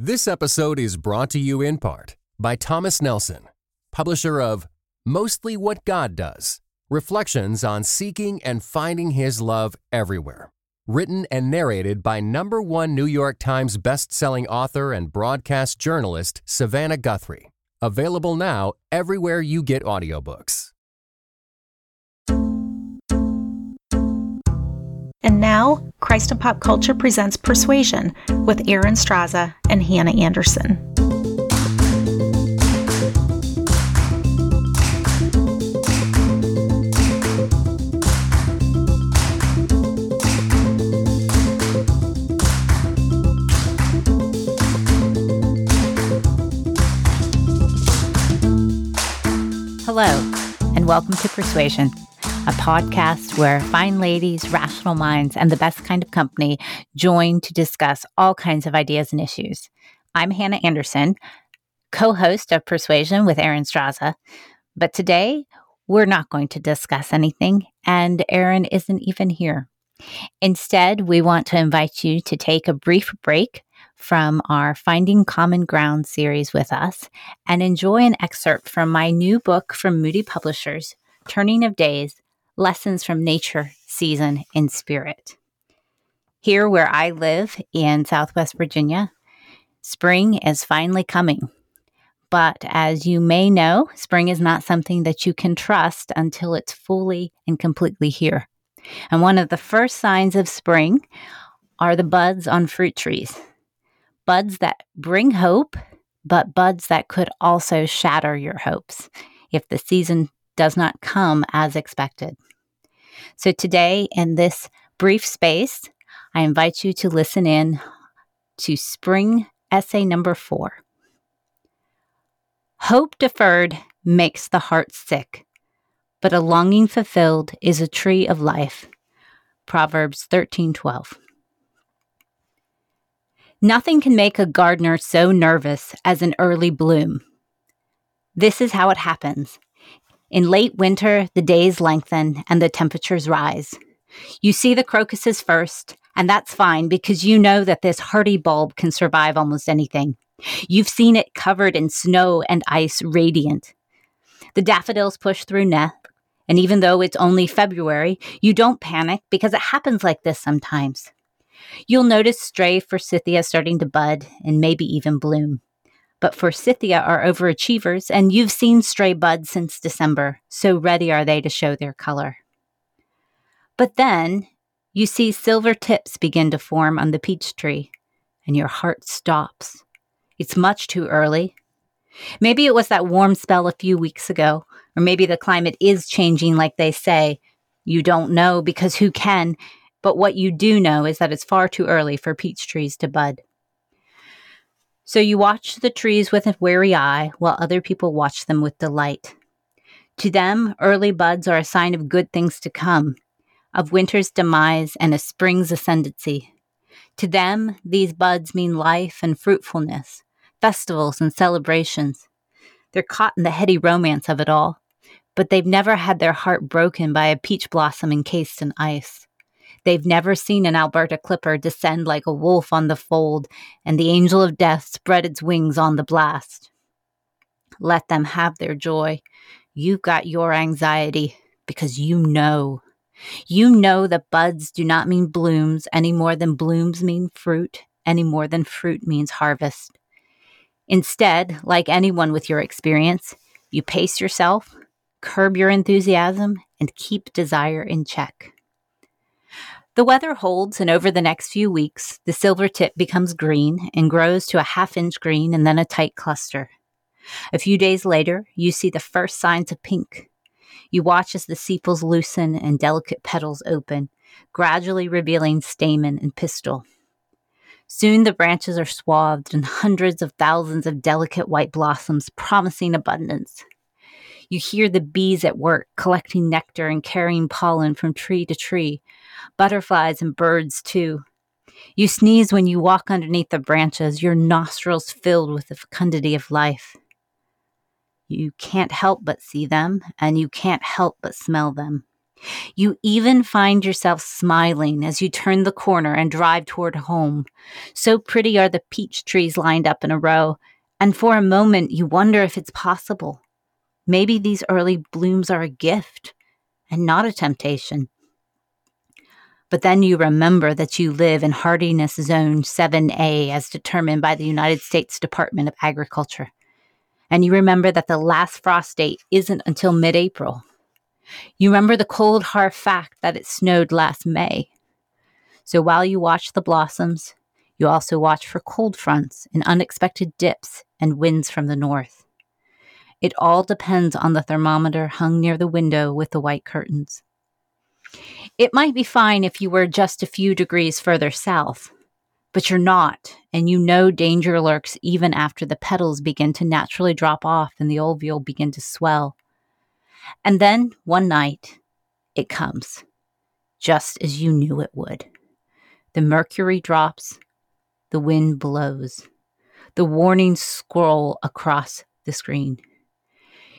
This episode is brought to you in part by Thomas Nelson, publisher of Mostly What God Does Reflections on Seeking and Finding His Love Everywhere. Written and narrated by number one New York Times bestselling author and broadcast journalist Savannah Guthrie. Available now everywhere you get audiobooks. And now, Christ and Pop Culture presents Persuasion with Erin Straza and Hannah Anderson. Hello, and welcome to Persuasion a podcast where fine ladies, rational minds, and the best kind of company join to discuss all kinds of ideas and issues. I'm Hannah Anderson, co host of Persuasion with Erin Straza. But today, we're not going to discuss anything, and Erin isn't even here. Instead, we want to invite you to take a brief break from our Finding Common Ground series with us and enjoy an excerpt from my new book from Moody Publishers, Turning of Days Lessons from Nature season in spirit. Here, where I live in Southwest Virginia, spring is finally coming. But as you may know, spring is not something that you can trust until it's fully and completely here. And one of the first signs of spring are the buds on fruit trees. Buds that bring hope, but buds that could also shatter your hopes if the season does not come as expected. So, today, in this brief space, I invite you to listen in to spring essay number four. Hope deferred makes the heart sick, but a longing fulfilled is a tree of life. Proverbs 13:12. Nothing can make a gardener so nervous as an early bloom. This is how it happens. In late winter, the days lengthen and the temperatures rise. You see the crocuses first, and that's fine because you know that this hardy bulb can survive almost anything. You've seen it covered in snow and ice, radiant. The daffodils push through neck, and even though it's only February, you don't panic because it happens like this sometimes. You'll notice stray forsythia starting to bud and maybe even bloom. But forsythia are overachievers, and you've seen stray buds since December, so ready are they to show their color. But then you see silver tips begin to form on the peach tree, and your heart stops. It's much too early. Maybe it was that warm spell a few weeks ago, or maybe the climate is changing like they say. You don't know because who can? But what you do know is that it's far too early for peach trees to bud. So you watch the trees with a wary eye while other people watch them with delight. To them, early buds are a sign of good things to come, of winter's demise and a spring's ascendancy. To them, these buds mean life and fruitfulness, festivals and celebrations. They're caught in the heady romance of it all, but they've never had their heart broken by a peach blossom encased in ice. They've never seen an Alberta clipper descend like a wolf on the fold, and the angel of death spread its wings on the blast. Let them have their joy. You've got your anxiety because you know. You know that buds do not mean blooms any more than blooms mean fruit, any more than fruit means harvest. Instead, like anyone with your experience, you pace yourself, curb your enthusiasm, and keep desire in check. The weather holds, and over the next few weeks, the silver tip becomes green and grows to a half inch green and then a tight cluster. A few days later, you see the first signs of pink. You watch as the sepals loosen and delicate petals open, gradually revealing stamen and pistil. Soon the branches are swathed in hundreds of thousands of delicate white blossoms, promising abundance. You hear the bees at work collecting nectar and carrying pollen from tree to tree, butterflies and birds too. You sneeze when you walk underneath the branches, your nostrils filled with the fecundity of life. You can't help but see them, and you can't help but smell them. You even find yourself smiling as you turn the corner and drive toward home. So pretty are the peach trees lined up in a row, and for a moment you wonder if it's possible. Maybe these early blooms are a gift and not a temptation. But then you remember that you live in hardiness zone 7A as determined by the United States Department of Agriculture. And you remember that the last frost date isn't until mid April. You remember the cold, hard fact that it snowed last May. So while you watch the blossoms, you also watch for cold fronts and unexpected dips and winds from the north. It all depends on the thermometer hung near the window with the white curtains. It might be fine if you were just a few degrees further south, but you're not, and you know danger lurks even after the petals begin to naturally drop off and the ovule begin to swell. And then one night, it comes, just as you knew it would. The mercury drops, the wind blows, the warnings scroll across the screen.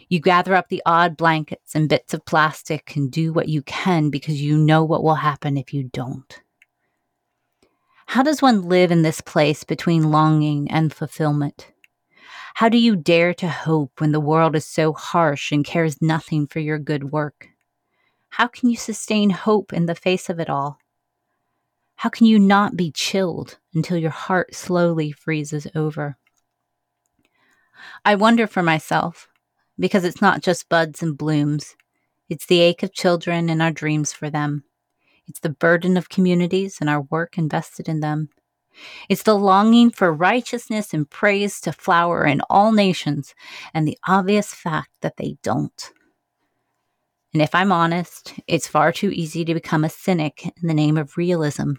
You gather up the odd blankets and bits of plastic and do what you can because you know what will happen if you don't. How does one live in this place between longing and fulfillment? How do you dare to hope when the world is so harsh and cares nothing for your good work? How can you sustain hope in the face of it all? How can you not be chilled until your heart slowly freezes over? I wonder for myself because it's not just buds and blooms. It's the ache of children and our dreams for them. It's the burden of communities and our work invested in them. It's the longing for righteousness and praise to flower in all nations and the obvious fact that they don't. And if I'm honest, it's far too easy to become a cynic in the name of realism.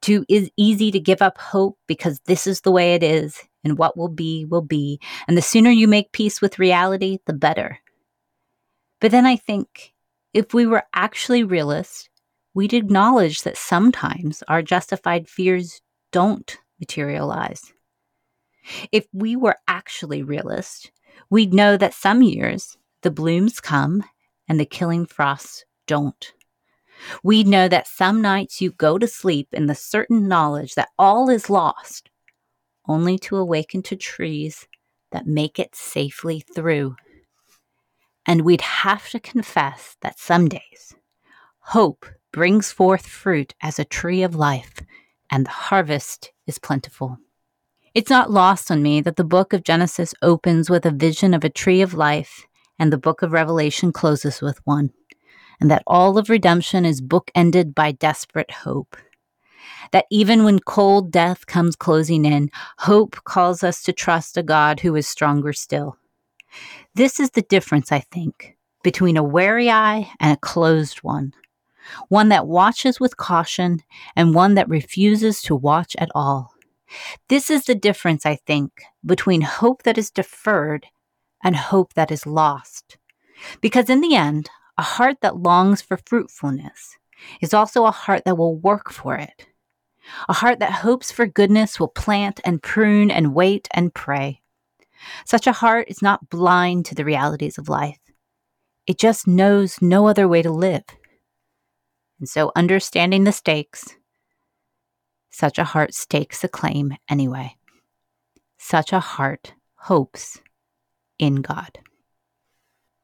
Too is easy to give up hope because this is the way it is and what will be will be. And the sooner you make peace with reality, the better. But then I think if we were actually realists, we'd acknowledge that sometimes our justified fears don't materialize. If we were actually realists, we'd know that some years the blooms come and the killing frosts don't. We'd know that some nights you go to sleep in the certain knowledge that all is lost only to awaken to trees that make it safely through. And we'd have to confess that some days hope brings forth fruit as a tree of life, and the harvest is plentiful. It's not lost on me that the book of Genesis opens with a vision of a tree of life, and the book of Revelation closes with one, and that all of redemption is bookended by desperate hope that even when cold death comes closing in, hope calls us to trust a God who is stronger still. This is the difference, I think, between a wary eye and a closed one. One that watches with caution and one that refuses to watch at all. This is the difference, I think, between hope that is deferred and hope that is lost. Because in the end, a heart that longs for fruitfulness is also a heart that will work for it. A heart that hopes for goodness will plant and prune and wait and pray. Such a heart is not blind to the realities of life. It just knows no other way to live. And so, understanding the stakes, such a heart stakes a claim anyway. Such a heart hopes in God.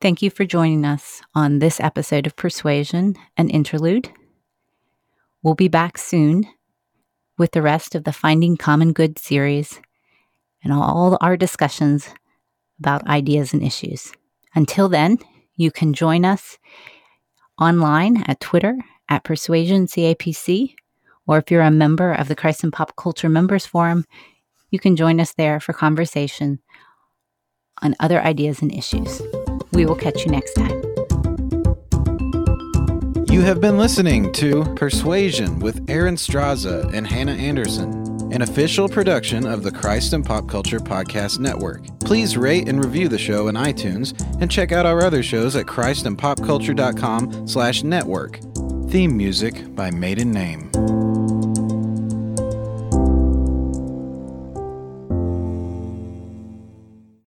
Thank you for joining us on this episode of Persuasion and Interlude. We'll be back soon with the rest of the Finding Common Good series and all our discussions about ideas and issues. Until then, you can join us online at Twitter at Persuasion CAPC, or if you're a member of the Christ and Pop Culture Members Forum, you can join us there for conversation on other ideas and issues. We will catch you next time. You have been listening to Persuasion with Erin Straza and Hannah Anderson, an official production of the Christ and Pop Culture Podcast Network. Please rate and review the show in iTunes and check out our other shows at christandpopculture.com slash network. Theme music by Maiden Name.